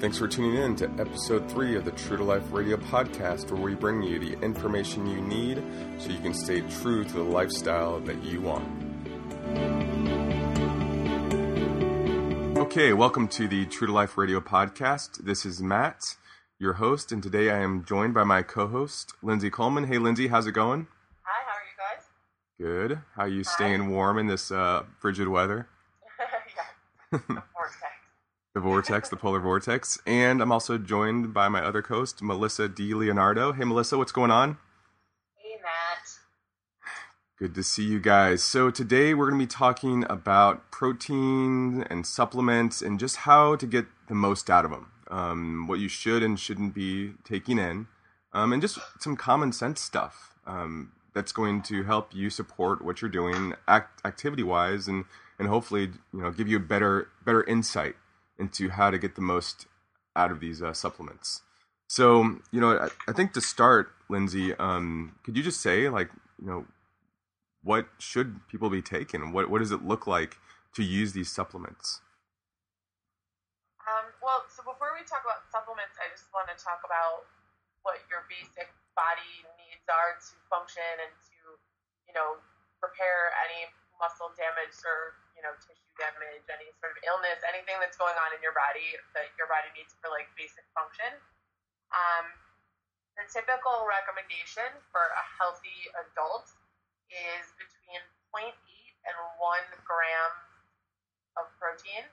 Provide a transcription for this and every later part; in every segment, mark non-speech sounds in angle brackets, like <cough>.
Thanks for tuning in to episode three of the True to Life Radio podcast, where we bring you the information you need so you can stay true to the lifestyle that you want. Okay, welcome to the True to Life Radio podcast. This is Matt, your host, and today I am joined by my co host, Lindsay Coleman. Hey, Lindsay, how's it going? Hi, how are you guys? Good. How are you Hi. staying warm in this uh, frigid weather? <laughs> yeah, <laughs> the vortex. The polar vortex. And I'm also joined by my other host, Melissa D. Leonardo. Hey, Melissa, what's going on? Hey, Matt. Good to see you guys. So, today we're going to be talking about protein and supplements and just how to get the most out of them. Um, what you should and shouldn't be taking in, um, and just some common sense stuff um, that's going to help you support what you're doing act- activity wise and, and hopefully you know give you a better better insight into how to get the most out of these uh, supplements. So, you know, I, I think to start, Lindsay, um, could you just say, like, you know, what should people be taking? What what does it look like to use these supplements? Um, well, so before we talk about supplements, I just want to talk about what your basic body needs are to function and to, you know, repair any muscle damage or, you know, tissue damage, any sort of illness, anything that's going on in your body that your body needs for like basic function. Um, the typical recommendation for a healthy adult is between 0.8 and 1 gram of protein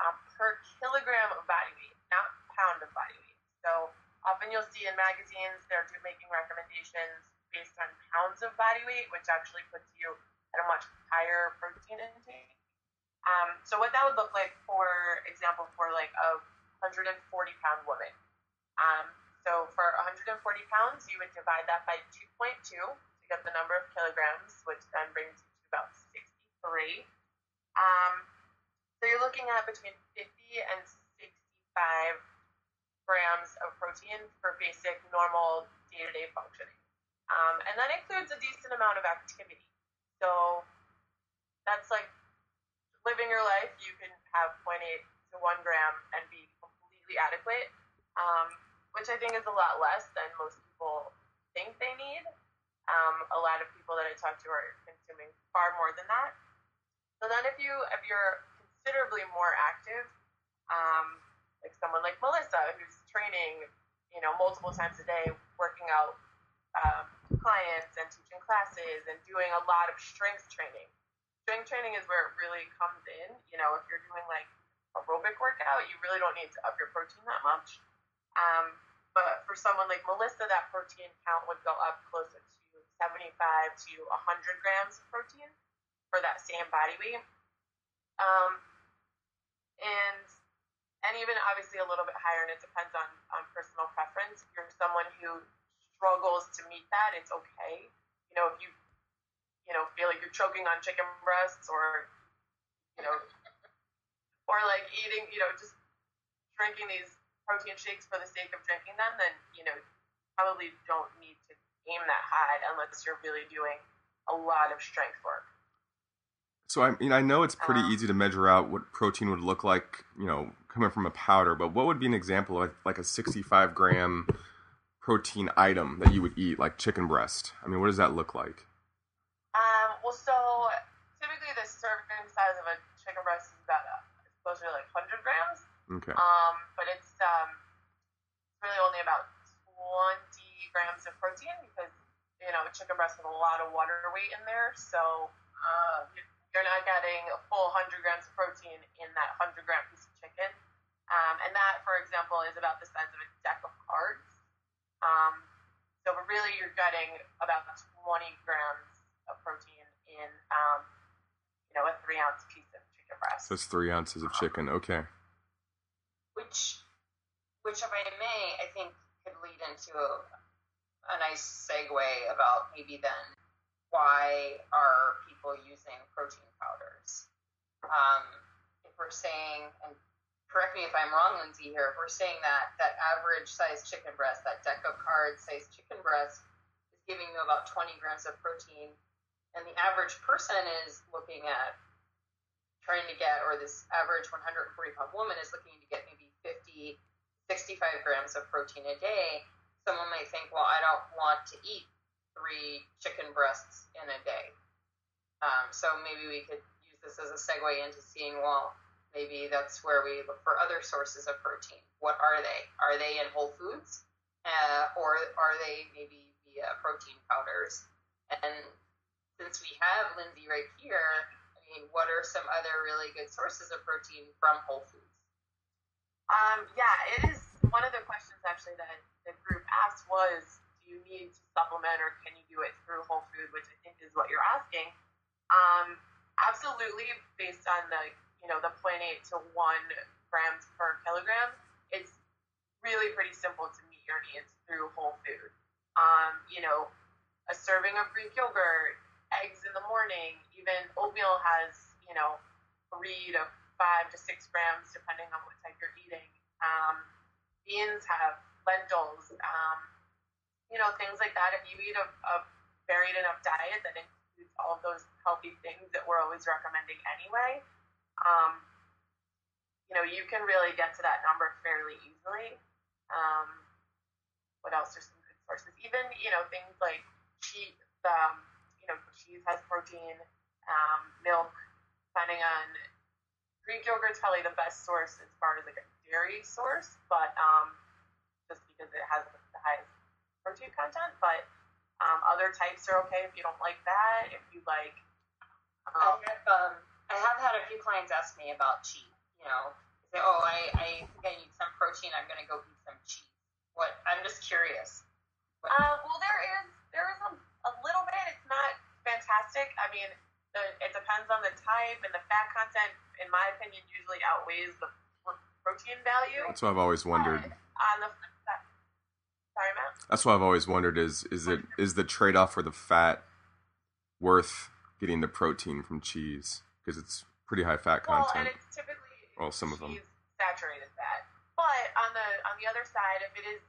um, per kilogram of body weight, not pound of body weight. So often you'll see in magazines they're making recommendations based on pounds of body weight, which actually puts you at a much higher protein intake. Um, so what that would look like, for example, for like a 140 pound woman. Um, so for 140 pounds, you would divide that by 2.2 to get the number of kilograms, which then brings you to about 63. Um, so you're looking at between 50 and 65 grams of protein for basic, normal, day-to-day functioning. Um, and that includes a decent amount of activity. So that's like living your life. You can have 0.8 to 1 gram and be completely adequate, um, which I think is a lot less than most people think they need. Um, a lot of people that I talk to are consuming far more than that. So then, if you if you're considerably more active, um, like someone like Melissa who's training, you know, multiple times a day, working out um, clients and classes and doing a lot of strength training. Strength training is where it really comes in. You know, if you're doing like aerobic workout, you really don't need to up your protein that much. Um, but for someone like Melissa, that protein count would go up closer to 75 to 100 grams of protein for that same body weight. Um, and and even obviously a little bit higher, and it depends on, on personal preference. If you're someone who struggles to meet that, it's okay. You know, if you you know feel like you're choking on chicken breasts, or you know, <laughs> or like eating, you know, just drinking these protein shakes for the sake of drinking them, then you know, probably don't need to aim that high unless you're really doing a lot of strength work. So I mean, I know it's pretty Um, easy to measure out what protein would look like, you know, coming from a powder. But what would be an example of like a 65 gram protein item that you would eat, like chicken breast? I mean, what does that look like? Um, well, so typically the serving size of a chicken breast is about uh, it's closer to like 100 grams. Okay. Um, but it's um, really only about 20 grams of protein because you know chicken breast has a lot of water weight in there, so uh, you're not getting a full 100 grams of protein in that 100 gram piece of chicken. Um, and that, for example, is about the size of a deck of cards. Um, so really, you're getting about 20 grams of protein in, um, you know, a three ounce piece of chicken breast. That's three ounces of chicken. Okay. which which if I may, I think could lead into a, a nice segue about maybe then why are people using protein powders? Um, if we're saying, and correct me if I'm wrong, Lindsay, here, if we're saying that that average size chicken breast, that deck of cards size chicken breast is giving you about 20 grams of protein, and the average person is looking at trying to get, or this average 140 pound woman is looking to get maybe 50 65 grams of protein a day, someone might think, well, I don't want to eat three chicken breasts in a day. Um, so maybe we could use this as a segue into seeing, well, maybe that's where we look for other sources of protein. What are they? Are they in whole foods? Uh, or are they maybe via protein powders? And since we have Lindsay right here, I mean, what are some other really good sources of protein from whole foods? Um, yeah, it is one of the questions actually that the group asked was, do you need to supplement or can you do it through whole food, which I think is what you're asking. Um, absolutely, based on the you know the 0.8 to 1 grams per kilogram, it's really pretty simple to meet your needs through whole food. Um, you know, a serving of Greek yogurt, eggs in the morning, even oatmeal has you know three to five to six grams depending on what type you're eating. Um, beans have lentils, um, you know, things like that. If you eat a, a varied enough diet that includes all of those healthy things that we're always recommending anyway, um, you know, you can really get to that number fairly easily. Um, what else are some good sources? Even, you know, things like cheese, um, you know, cheese has protein, um, milk, depending on Greek yogurt's probably the best source as far as like a dairy source, but um, just because it has the highest protein content. But um, other types are okay if you don't like that. If you like, um, I, have, um, I have had a few clients ask me about cheese. You know, say, "Oh, I, I think I need some protein. I'm going to go eat some cheese." What? I'm just curious. What, uh, well, there is there is a, a little bit. It's not fantastic. I mean, the, it depends on the type and the fat content. In my opinion, usually outweighs the protein value. That's what I've always wondered. on the sorry, Matt. That's what I've always wondered: is is it is the trade off for the fat worth getting the protein from cheese because it's pretty high fat content? Well, and it's typically well, some of them saturated fat. But on the on the other side, if it is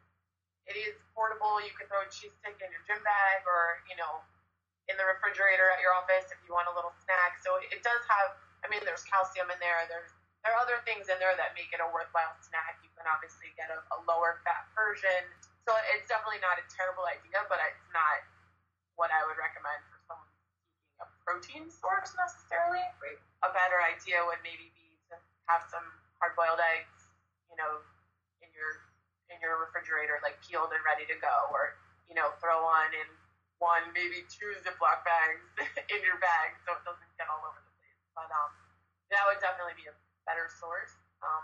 it is portable, you can throw a cheese stick in your gym bag, or you know, in the refrigerator at your office if you want a little snack. So it does have. I mean, there's calcium in there. There's there are other things in there that make it a worthwhile snack. You can obviously get a, a lower fat version. So it's definitely not a terrible idea, but it's not what I would recommend for someone seeking a protein source necessarily. A better idea would maybe be to have some hard-boiled eggs, you know, in your in your refrigerator, like peeled and ready to go, or you know, throw on in one, maybe two Ziploc bags <laughs> in your bag so it doesn't get all over the place. But um, that would definitely be a better source. Um,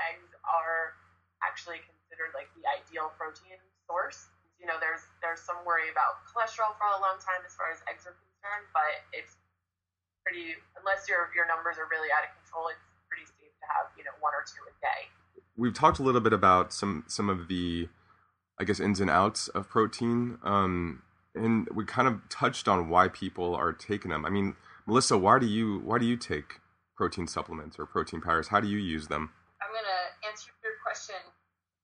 eggs are actually considered like the ideal protein source. You know, there's there's some worry about cholesterol for a long time as far as eggs are concerned, but it's pretty unless your your numbers are really out of control, it's pretty safe to have you know one or two a day. We've talked a little bit about some some of the I guess ins and outs of protein, um, and we kind of touched on why people are taking them. I mean, Melissa, why do you why do you take protein supplements or protein powders? How do you use them? I'm gonna answer your question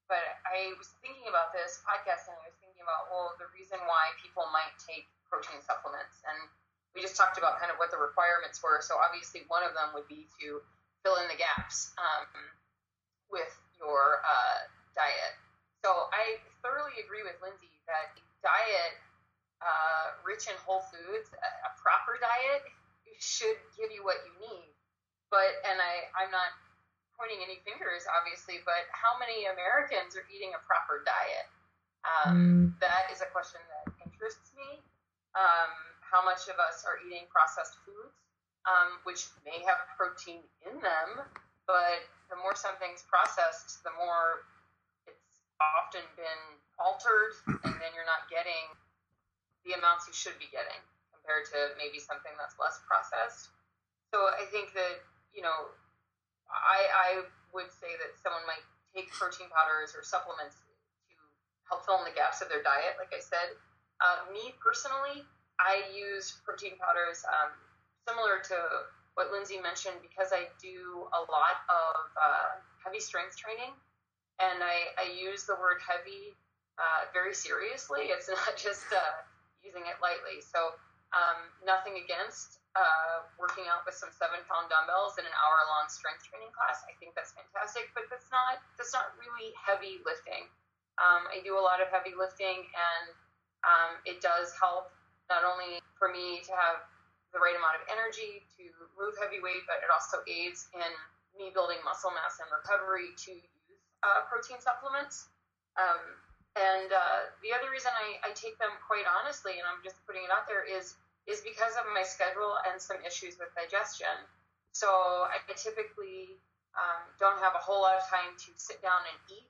but I was thinking about this podcast and I was thinking about, well, the reason why people might take protein supplements. And we just talked about kind of what the requirements were. So obviously, one of them would be to fill in the gaps um, with your uh, diet. So I thoroughly agree with Lindsay that diet uh, rich in whole foods, a proper diet, should give you what you need. But, and I, I'm not pointing any fingers, obviously, but how many Americans are eating a proper diet? Um, mm. That is a question that interests me. Um, how much of us are eating processed foods, um, which may have protein in them, but the more something's processed, the more it's often been altered, and then you're not getting the amounts you should be getting compared to maybe something that's less processed. So I think that, you know, I, I would say that someone might take protein powders or supplements help fill in the gaps of their diet. Like I said, uh, me personally, I use protein powders um, similar to what Lindsay mentioned because I do a lot of uh, heavy strength training, and I, I use the word heavy uh, very seriously. It's <laughs> not just uh, using it lightly. So um, nothing against uh, working out with some seven pound dumbbells in an hour long strength training class. I think that's fantastic, but that's not that's not really heavy lifting. Um, I do a lot of heavy lifting, and um, it does help not only for me to have the right amount of energy to move heavy weight, but it also aids in me building muscle mass and recovery to use uh, protein supplements. Um, and uh, the other reason I, I take them quite honestly, and I'm just putting it out there, is is because of my schedule and some issues with digestion. So I typically um, don't have a whole lot of time to sit down and eat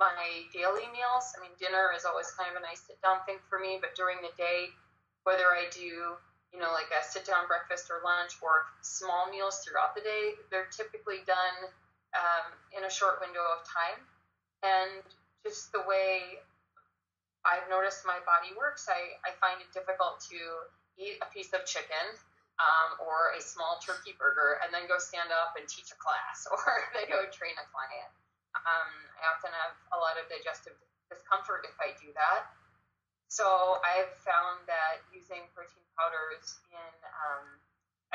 my daily meals. I mean, dinner is always kind of a nice sit down thing for me, but during the day, whether I do, you know, like a sit down breakfast or lunch or small meals throughout the day, they're typically done um, in a short window of time. And just the way I've noticed my body works, I, I find it difficult to eat a piece of chicken um, or a small turkey burger and then go stand up and teach a class <laughs> or then go train a client. Um, I often have a lot of digestive discomfort if I do that. So I've found that using protein powders in um,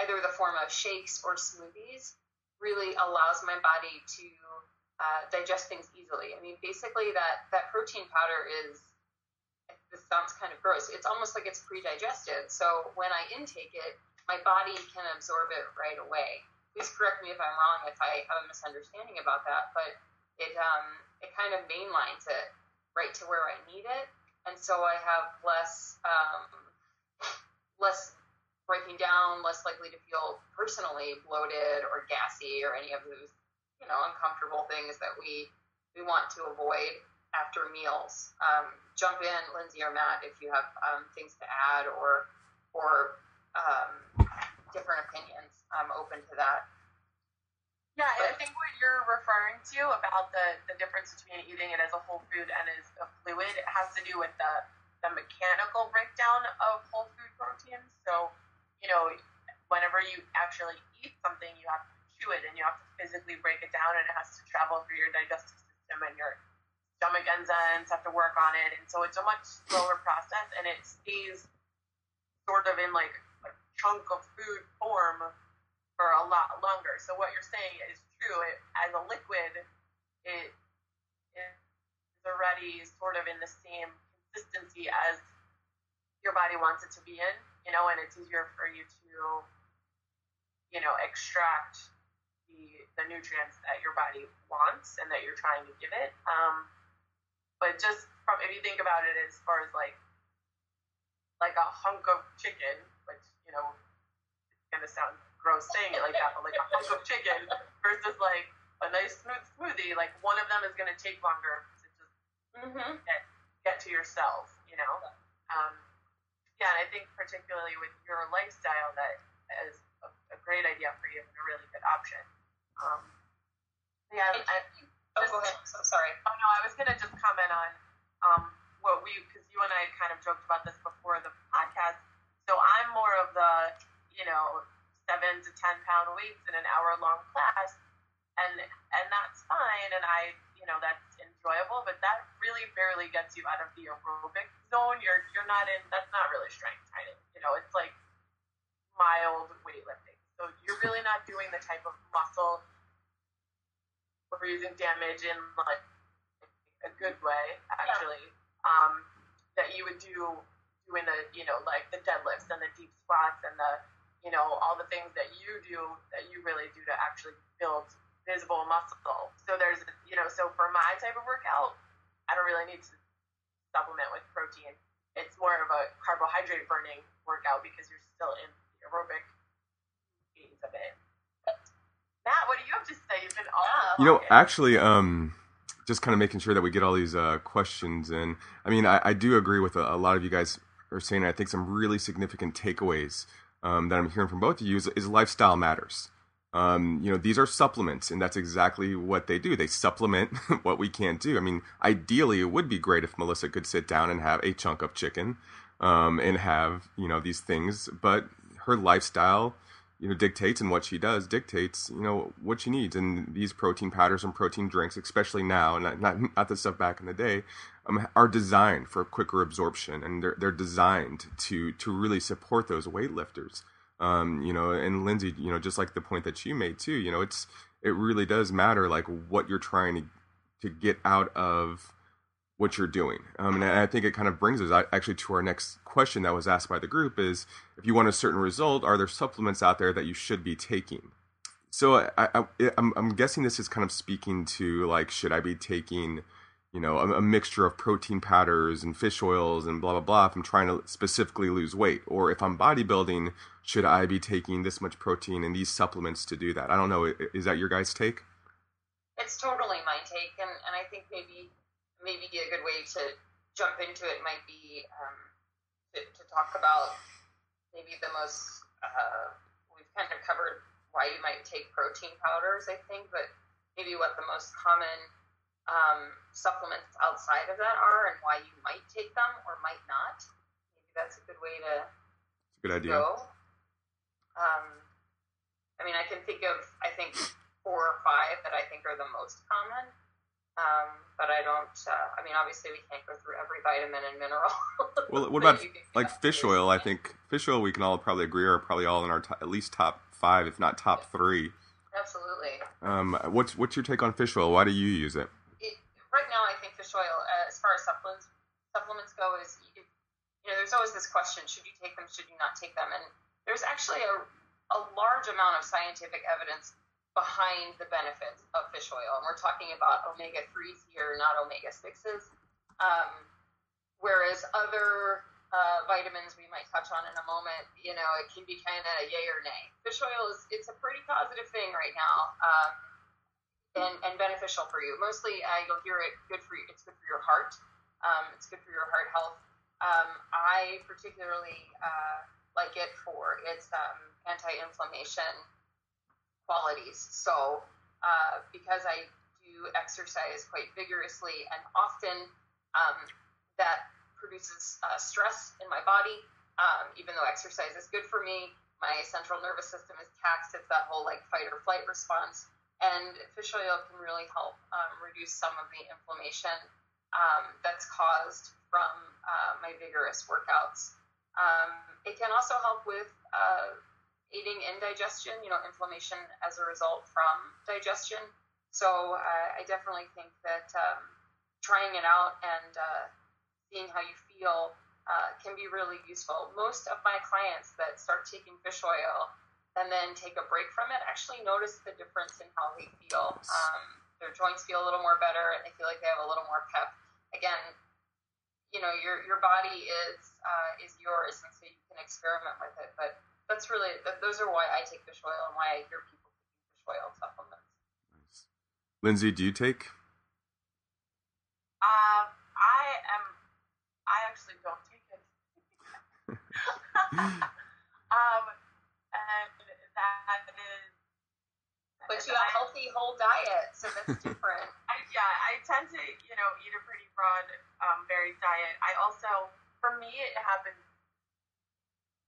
either the form of shakes or smoothies really allows my body to uh, digest things easily. I mean, basically, that, that protein powder is this sounds kind of gross. It's almost like it's pre-digested. So when I intake it, my body can absorb it right away. Please correct me if I'm wrong if I have a misunderstanding about that, but it um, it kind of mainlines it right to where I need it, and so I have less um, less breaking down, less likely to feel personally bloated or gassy or any of those you know uncomfortable things that we we want to avoid after meals. Um, jump in, Lindsay or Matt, if you have um, things to add or or um, different opinions. I'm open to that. Yeah, I think what you're referring to about the, the difference between eating it as a whole food and as a fluid, has to do with the, the mechanical breakdown of whole food proteins. So, you know, whenever you actually eat something, you have to chew it and you have to physically break it down and it has to travel through your digestive system and your stomach enzymes have to work on it, and so it's a much slower process, and it stays sort of in like a chunk of food form for a lot longer. So what you're saying is true. It, as a liquid, it is already sort of in the same consistency as your body wants it to be in, you know, and it's easier for you to, you know, extract the, the nutrients that your body wants and that you're trying to give it. Um, but just from if you think about it as far as like like a hunk of chicken, which you know it's gonna sound gross saying it like that, but like a hunk of chicken versus like a nice smooth smoothie, like one of them is gonna take longer to just mm-hmm. get, get to your cells, you know. Um, yeah, and I think particularly with your lifestyle, that is a, a great idea for you and a really good option. Um, yeah, I, Oh, go ahead. So sorry. Oh no, I was gonna just comment on um, what we because you and I kind of joked about this before the podcast. So I'm more of the you know seven to ten pound weights in an hour long class, and and that's fine, and I you know that's enjoyable, but that really barely gets you out of the aerobic zone. You're you're not in. That's not really strength training. You know, it's like mild weightlifting. So you're really not doing the type of muscle we're using damage in like a good way, actually. Yeah. Um, that you would do doing the you know like the deadlifts and the deep squats and the you know all the things that you do that you really do to actually build visible muscle. So there's you know so for my type of workout, I don't really need to supplement with protein. It's more of a carbohydrate burning workout because you're still in the aerobic phase of it. Matt, what do you have to say? You've been all You know, actually, um, just kind of making sure that we get all these uh, questions in. I mean, I, I do agree with a, a, lot of you guys are saying. I think some really significant takeaways um, that I'm hearing from both of you is, is lifestyle matters. Um, you know, these are supplements, and that's exactly what they do. They supplement <laughs> what we can't do. I mean, ideally, it would be great if Melissa could sit down and have a chunk of chicken um, and have you know these things, but her lifestyle you know dictates and what she does dictates you know what she needs and these protein powders and protein drinks especially now not not, not the stuff back in the day um, are designed for quicker absorption and they're they're designed to to really support those weightlifters Um, you know, and Lindsay, you know, just like the point that you made too, you know, it's it really does matter like what you're trying to to get out of what you're doing. Um, and I think it kind of brings us actually to our next question that was asked by the group is if you want a certain result, are there supplements out there that you should be taking? So I, I'm guessing this is kind of speaking to like, should I be taking, you know, a, a, mixture of protein powders and fish oils and blah blah blah if I'm trying to specifically lose weight, or if I'm bodybuilding, should I be taking this much protein and these supplements to do that? I don't know. Is that your guys' take? It's totally my take, and, and I think maybe maybe a good way to jump into it might be um, to, to talk about maybe the most uh, we've kind of covered why you might take protein powders, I think, but maybe what the most common um, supplements outside of that are and why you might take them or might not. Maybe that's a good way to, a good idea. go. Um, I mean, I can think of, I think, four or five that I think are the most common. Um, but I don't. Uh, I mean, obviously, we can't go through every vitamin and mineral. <laughs> well, what about like fish oil? I think fish oil. We can all probably agree are probably all in our at least top five, if not top three. Absolutely. Um, what's what's your take on fish oil? Why do you use it? it right now, I think fish oil, uh, as far as supplements supplements go, is you, you know, there's always this question: should you take them? Should you not take them? And there's actually a a large amount of scientific evidence behind the benefits of fish oil. And we're talking about omega 3s here, not omega 6s. Um, whereas other uh, vitamins we might touch on in a moment, you know, it can be kind of yay or nay. Fish oil is it's a pretty positive thing right now. Um, and, and beneficial for you. Mostly, uh, you'll hear it good for you. It's good for your heart. Um, it's good for your heart health. Um, I particularly uh, like it for its um, anti-inflammation qualities. So, uh, because I do exercise quite vigorously and often, um, that produces uh, stress in my body. Um, even though exercise is good for me, my central nervous system is taxed. It's that whole like fight or flight response. And fish oil can really help um, reduce some of the inflammation um, that's caused from uh, my vigorous workouts. Um, it can also help with uh, aiding in digestion, you know, inflammation as a result from digestion. So uh, I definitely think that um, trying it out and uh, seeing how you feel uh, can be really useful. Most of my clients that start taking fish oil and then take a break from it actually notice the difference in how they feel. Um, their joints feel a little more better and they feel like they have a little more pep. Again, you know, your your body is uh, is yours, and so you can experiment with it. But that's really that, those are why I take fish oil and why I hear people taking fish oil supplements. Nice. Lindsay, do you take? Uh, I am. I actually don't take it. <laughs> <laughs> um, But you have a healthy whole diet, so that's <laughs> different. I, yeah, I tend to, you know, eat a pretty broad, um, varied diet. I also, for me, it happens.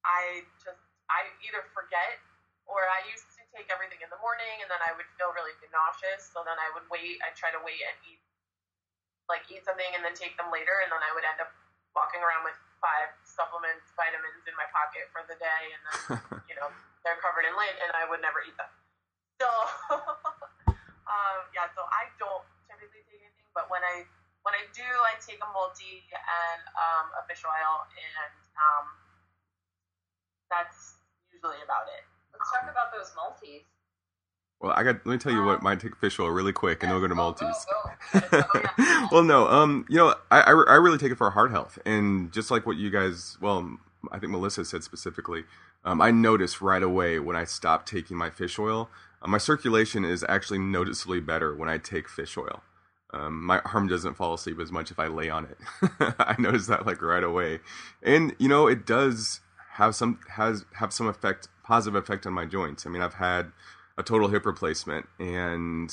I just I either forget or I used to take everything in the morning and then I would feel really nauseous. So then I would wait. I'd try to wait and eat, like eat something and then take them later. And then I would end up walking around with five supplements, vitamins in my pocket for the day. And then, <laughs> you know, they're covered in lint and I would never eat them. So, <laughs> um, yeah, so I don't typically take anything, but when I, when I do, I take a multi and um, a fish oil and um, that's usually about it. Let's talk about those multis. Well, I got. Let me tell you what my take fish oil really quick, and then we'll go to multis. Go, <laughs> go. <laughs> well, no, um, you know, I, I, I really take it for heart health, and just like what you guys, well, I think Melissa said specifically, um, I noticed right away when I stopped taking my fish oil, uh, my circulation is actually noticeably better when I take fish oil. Um, my arm doesn't fall asleep as much if I lay on it. <laughs> I noticed that like right away, and you know, it does have some has have some effect positive effect on my joints. I mean, I've had a total hip replacement, and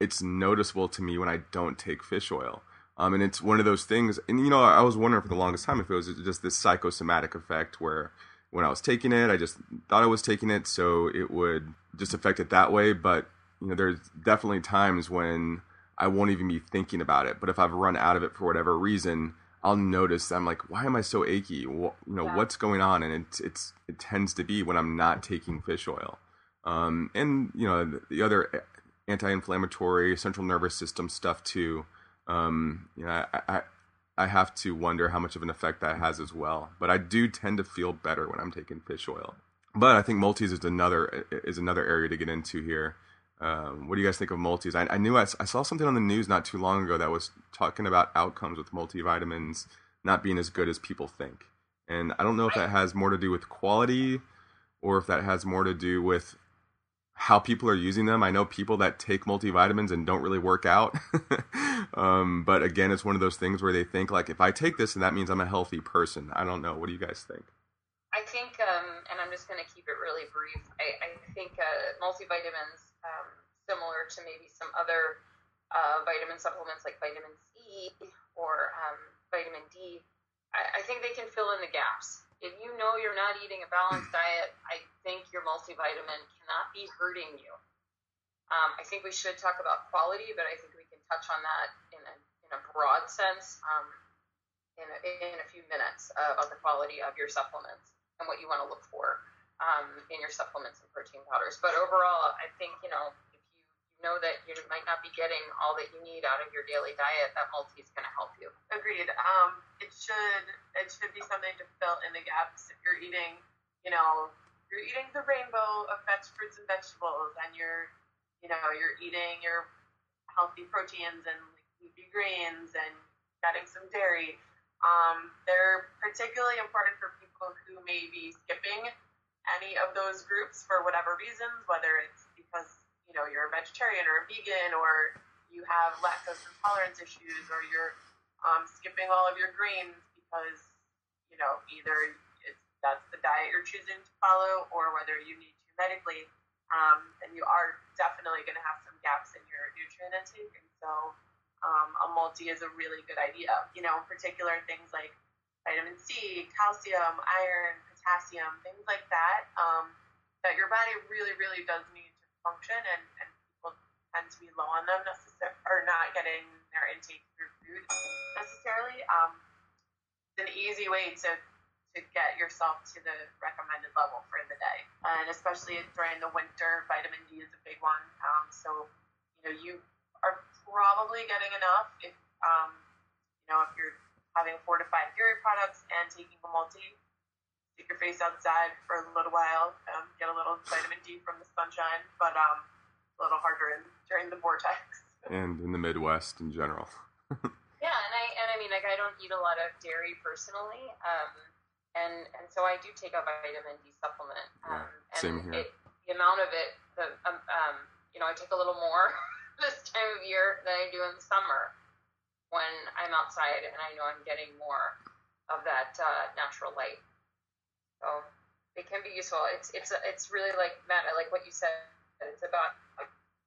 it's noticeable to me when I don't take fish oil. Um, and it's one of those things. And you know, I was wondering for the longest time if it was just this psychosomatic effect where when I was taking it, I just thought I was taking it, so it would just affect it that way. But you know, there's definitely times when I won't even be thinking about it. But if I've run out of it for whatever reason, I'll notice I'm like, why am I so achy? What, you know, Yeah. what's going on? And it's it's it tends to be when I'm not taking fish oil. Um, and you know the, the other anti-inflammatory, central nervous system stuff too. Um, you know, I, I I have to wonder how much of an effect that has as well. But I do tend to feel better when I'm taking fish oil. But I think multis is another is another area to get into here. Um, what do you guys think of multis? I, I knew I saw something on the news not too long ago that was talking about outcomes with multivitamins not being as good as people think. And I don't know if that has more to do with quality or if that has more to do with how people are using them. I know people that take multivitamins and don't really work out. <laughs> um, but again, it's one of those things where they think like, if I take this, and that means I'm a healthy person. I don't know. What do you guys think? I think, um, and I'm just going to keep it really brief. I, I think uh, multivitamins, um, similar to maybe some other uh, vitamin supplements like vitamin C or um, vitamin D, I, I think they can fill in the gaps. If you know you're not eating a balanced <clears throat> diet, I think your multivitamin cannot be hurting you. Um, I think we should talk about quality, but I think we can touch on that in a, in a broad sense um, in, a, in a few minutes uh, about the quality of your supplements and what you want to look for um, in your supplements and protein powders. But overall, I think you know know that you might not be getting all that you need out of your daily diet, that multi is going to help you. Agreed. Um, it should it should be something to fill in the gaps. If you're eating, you know, you're eating the rainbow of veg fruits and vegetables, and you're, you know, you're eating your healthy proteins and leafy greens and getting some dairy. Um, they're particularly important for people who may be skipping any of those groups for whatever reasons, whether it's because you know you're a vegetarian or a vegan or you have lactose intolerance issues or you're um, skipping all of your greens because you know either it's that's the diet you're choosing to follow or whether you need to medically um, and you are definitely going to have some gaps in your nutrient intake. And so um, a multi is a really good idea you know in particular things like vitamin c calcium iron potassium things like that um, that your body really really does need function and, and people tend to be low on them necessarily or not getting their intake through food necessarily. Um, it's an easy way to to get yourself to the recommended level for the day, and especially during the winter, vitamin D is a big one. Um, so you know you are probably getting enough if um, you know if you're having fortified dairy products and taking a multi. Stick your face outside for a little while, um, get a little vitamin D from the sunshine, but um, a little harder in, during the vortex. And in the Midwest in general. <laughs> Yeah, and I and I mean like I don't eat a lot of dairy personally, um, and and so I do take a vitamin D supplement. Um, Yeah, same and here. It, the amount of it, the um, um, you know, I take a little more <laughs> this time of year than I do in the summer when I'm outside and I know I'm getting more of that uh, natural light. So it can be useful. It's it's it's really like Matt. I like what you said. It's about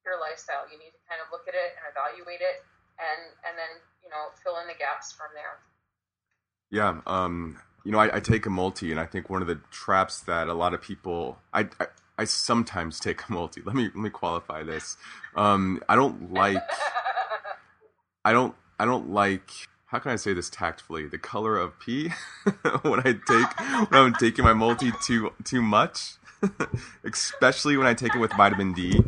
your lifestyle. You need to kind of look at it and evaluate it, and and then you know fill in the gaps from there. Yeah, um, you know, I, I take a multi, and I think one of the traps that a lot of people, I, I, I sometimes take a multi. Let me let me qualify this. Um, I don't like, <laughs> I don't, I don't like. How can I say this tactfully? The color of pee <laughs> when I take when I'm taking my multi too too much, <laughs> especially when I take it with vitamin D.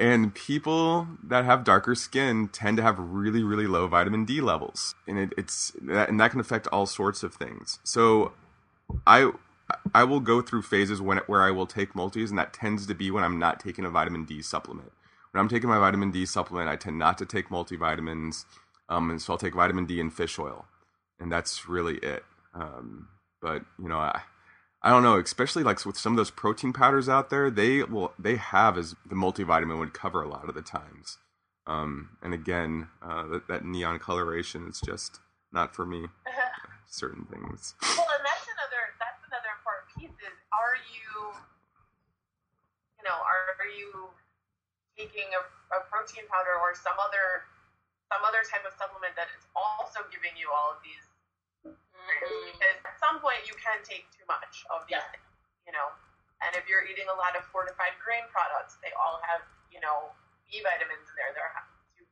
And people that have darker skin tend to have really, really low vitamin D levels, and it, it's that, and that can affect all sorts of things. So, I I will go through phases when where I will take multis, and that tends to be when I'm not taking a vitamin D supplement. When I'm taking my vitamin D supplement, I tend not to take multivitamins, um, and so I'll take vitamin D and fish oil, and that's really it. Um, but you know, I, I don't know, especially like with some of those protein powders out there, they will they have as the multivitamin would cover a lot of the times. Um, and again, uh, that, that neon coloration is just not for me. <laughs> Certain things. Well, and that's another that's another important piece is are you you know, are, are you taking a, a protein powder or some other some other type of supplement that is also giving you all of these Mhm. because at some point you can take too much of these Yeah. things, you know. And if you're eating a lot of fortified grain products, they all have, you know, B vitamins in there. They're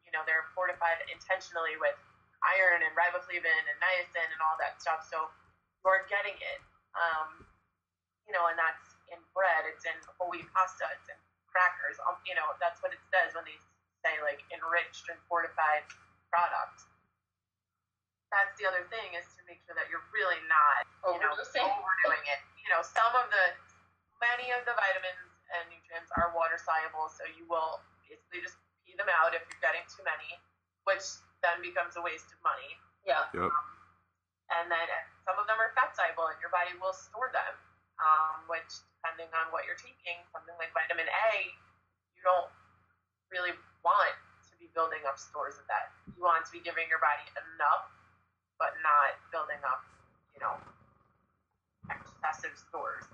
you know, they're fortified intentionally with iron and riboflavin and niacin and all that stuff. So you're getting it. Um, you know, and that's in bread, it's in whole wheat pasta, it's in crackers. Um, you know, that's what it says when they say like enriched and fortified product. That's the other thing is to make sure that you're really not, you know, overdoing it. You know, some of the, many of the vitamins and nutrients are water soluble, so you will basically just pee them out if you're getting too many, which then becomes a waste of money. Yeah. Yep. And then some of them are fat soluble, and your body will store them. Um, which, depending on what you're taking, something like vitamin A, you don't really want to be building up stores of that. You want to be giving your body enough, but not building up, you know, excessive stores.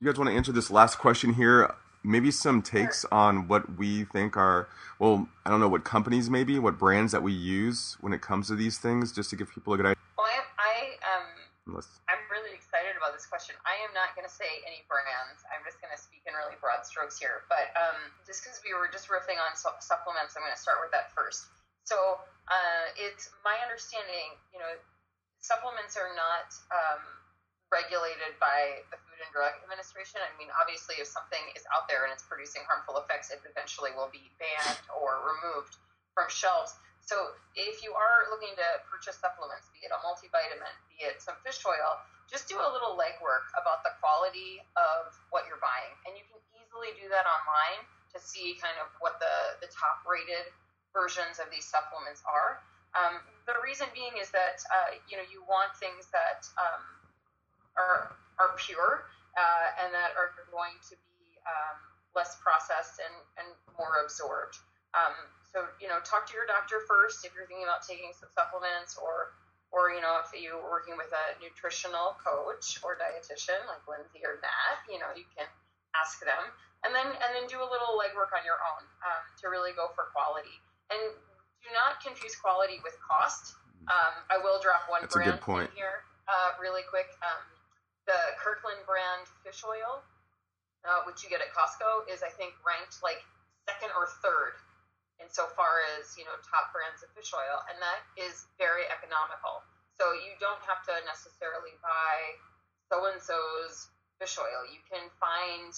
You guys want to answer this last question here? Maybe some takes on what we think are, well, I don't know, what companies maybe, what brands that we use when it comes to these things, just to give people a good idea. Well, I, I um, Unless, I'm really excited about this question. I am not going to say any brands. I'm just going to speak in really broad strokes here. But um, just because we were just riffing on su- supplements, I'm going to start with that first. So uh, it's my understanding, you know, supplements are not um, regulated by the Food and Drug Administration. I mean, obviously, if something is out there and it's producing harmful effects, it eventually will be banned or removed from shelves. So if you are looking to purchase supplements, be it a multivitamin, be it some fish oil, just do a little legwork about the quality of what you're buying. And you can easily do that online to see kind of what the, the top rated versions of these supplements are. Um, the reason being is that uh, you know you want things that um, are are pure uh, and that are going to be um, less processed and, and more absorbed. Um, so you know, talk to your doctor first if you're thinking about taking some supplements, or or you know, if you're working with a nutritional coach or dietitian like Lindsay or Nat, you know, you can ask them, and then and then do a little legwork on your own um, to really go for quality. And do not confuse quality with cost. Um, I will drop one That's a brand good point. in here uh, really quick. Um, the Kirkland brand fish oil, uh, which you get at Costco, is I think ranked like second or third insofar as you know top brands of fish oil, and that is very economical. So you don't have to necessarily buy so and so's fish oil. You can find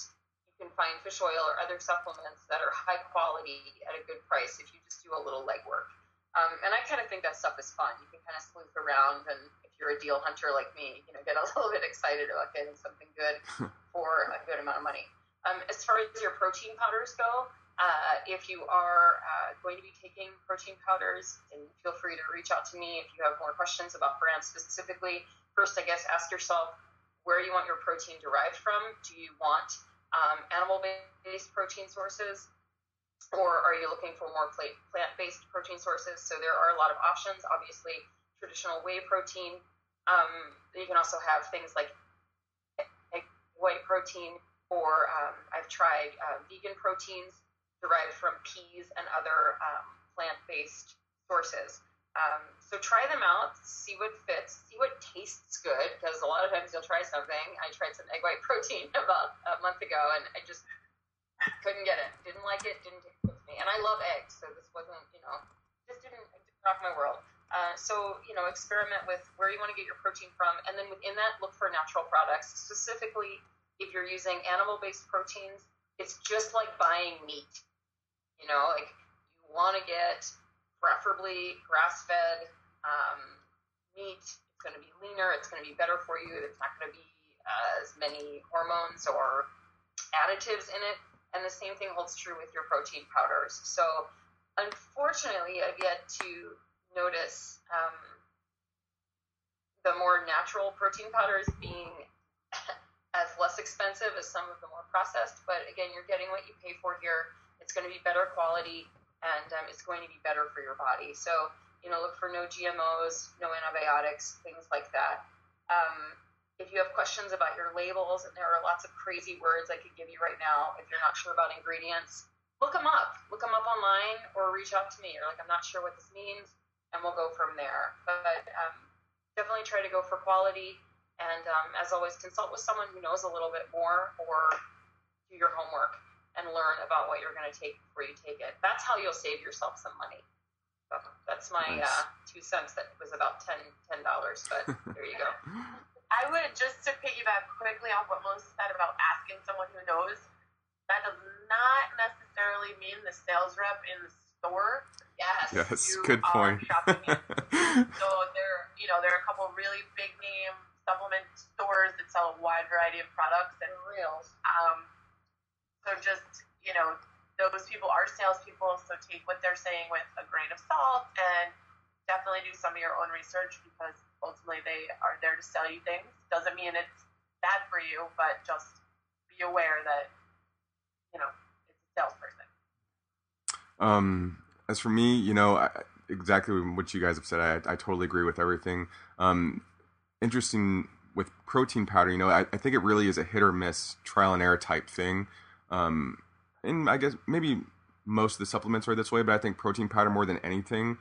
you can find fish oil or other supplements that are high quality at a good price if you just do a little legwork. Um, and I kind of think that stuff is fun. You can kind of sleuth around, and if you're a deal hunter like me, you know, get a <laughs> little bit excited about getting something good <laughs> for a good amount of money. Um, as far as your protein powders go, uh, if you are uh, going to be taking protein powders, and feel free to reach out to me if you have more questions about brands specifically. First, I guess, ask yourself where you want your protein derived from. Do you want um, animal-based protein sources, or are you looking for more plant-based protein sources? So there are a lot of options. Obviously, traditional whey protein. Um, you can also have things like egg white protein, or um, I've tried uh, vegan proteins derived from peas and other um, plant-based sources. Um, so try them out, see what fits, see what tastes good, because a lot of times you'll try something. I tried some egg white <laughs> protein about a month ago, and I just couldn't get it. Didn't like it. Didn't taste good to me. And I love eggs, so this wasn't, you know, just didn't, rock my world. Uh, so you know, experiment with where you want to get your protein from, and then within that, look for natural products. Specifically, if you're using animal-based proteins, it's just like buying meat. You know, like you want to get preferably grass-fed um, meat. It's going to be leaner. It's going to be better for you. It's not going to be as many hormones or additives in it. And the same thing holds true with your protein powders. So, unfortunately, I've yet to notice um, the more natural protein powders being <laughs> as less expensive as some of the more processed. But again, you're getting what you pay for here. It's going to be better quality and um, it's going to be better for your body. So, you know, look for no GMOs, no antibiotics, things like that. Um, if you have questions about your labels, and there are lots of crazy words I could give you right now, if you're not sure about ingredients, look them up. Look them up online or reach out to me. You're like, I'm not sure what this means, and we'll go from there. But um, definitely try to go for quality. And um, as always, consult with someone who knows a little bit more or do your homework and learn about what you're going to take before you take it. That's how you'll save yourself some money. So that's my Nice. uh, two cents. That was about ten ten dollars, but <laughs> there you go. I would just to piggyback quickly off what Melissa said about asking someone who knows. That does not necessarily mean the sales rep in the store. Yes. yes, you good are point. <laughs> So there, you know, there are a couple really big name supplement stores that sell a wide variety of products, and Real. um, so just you know, those people are salespeople, so take what they're saying with a grain of salt, and definitely do some of your own research because ultimately they are there to sell you things. Doesn't mean it's bad for you, but just be aware that you know it's a salesperson. Um, as for me, you know, I, exactly what you guys have said, I, I totally agree with everything. Um, interesting with protein powder, you know, I, I think it really is a hit or miss trial and error type thing. Um, and I guess maybe most of the supplements are this way, but I think protein powder more than anything,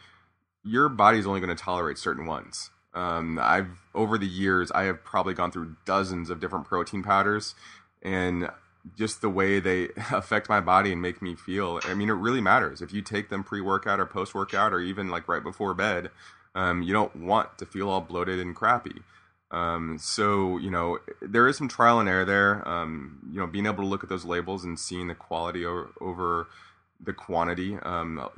your body's only going to tolerate certain ones. Um, I've over the years, I have probably gone through dozens of different protein powders, and just the way they <laughs> affect my body and make me feel. I mean, it really matters if you take them pre-workout or post-workout or even like right before bed. Um, you don't want to feel all bloated and crappy. Um, so you know there is some trial and error there. Um, you know, being able to look at those labels and seeing the quality over, over the quantity. Um,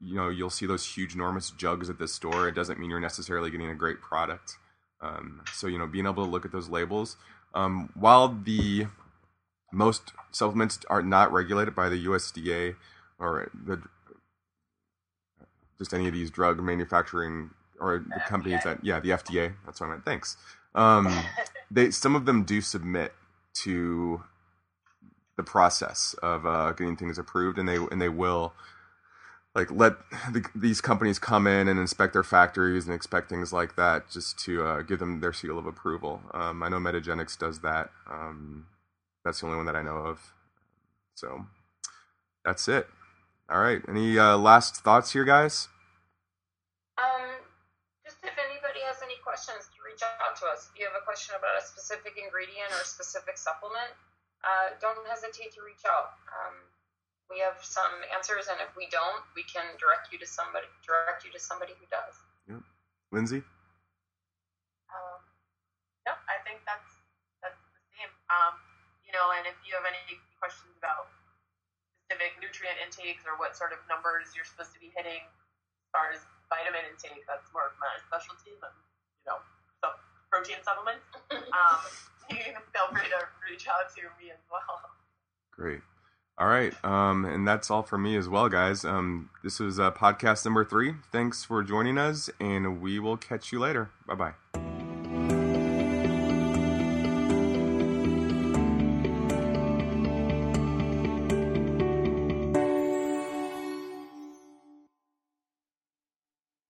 you know, you'll see those huge, enormous jugs at the store. It doesn't mean you're necessarily getting a great product. Um, so you know, being able to look at those labels. Um, while the most supplements are not regulated by the USDA or the just any of these drug manufacturing or the companies that yeah the FDA that's what I meant thanks um, they some of them do submit to the process of uh, getting things approved and they and they will like let the, these companies come in and inspect their factories and expect things like that just to uh, give them their seal of approval. Um, I know Metagenics does that. Um, that's the only one that I know of. So that's it. All right. Any uh, last thoughts here guys you have a question about a specific ingredient or a specific supplement, uh, don't hesitate to reach out. Um, we have some answers, and if we don't, we can direct you to somebody. Direct you to somebody who does. Yeah, Lindsay Um, no, I think that's that's the same. Um, you know, and if you have any questions about specific nutrient intakes or what sort of numbers you're supposed to be hitting as far as vitamin intake, that's more of my specialty than you know some protein supplements. <laughs> Um, <laughs> you can feel free to reach out to me as well. Great. All right. Um, and that's all for me as well, guys. Um, this was uh, podcast number three. Thanks for joining us, and we will catch you later. Bye bye.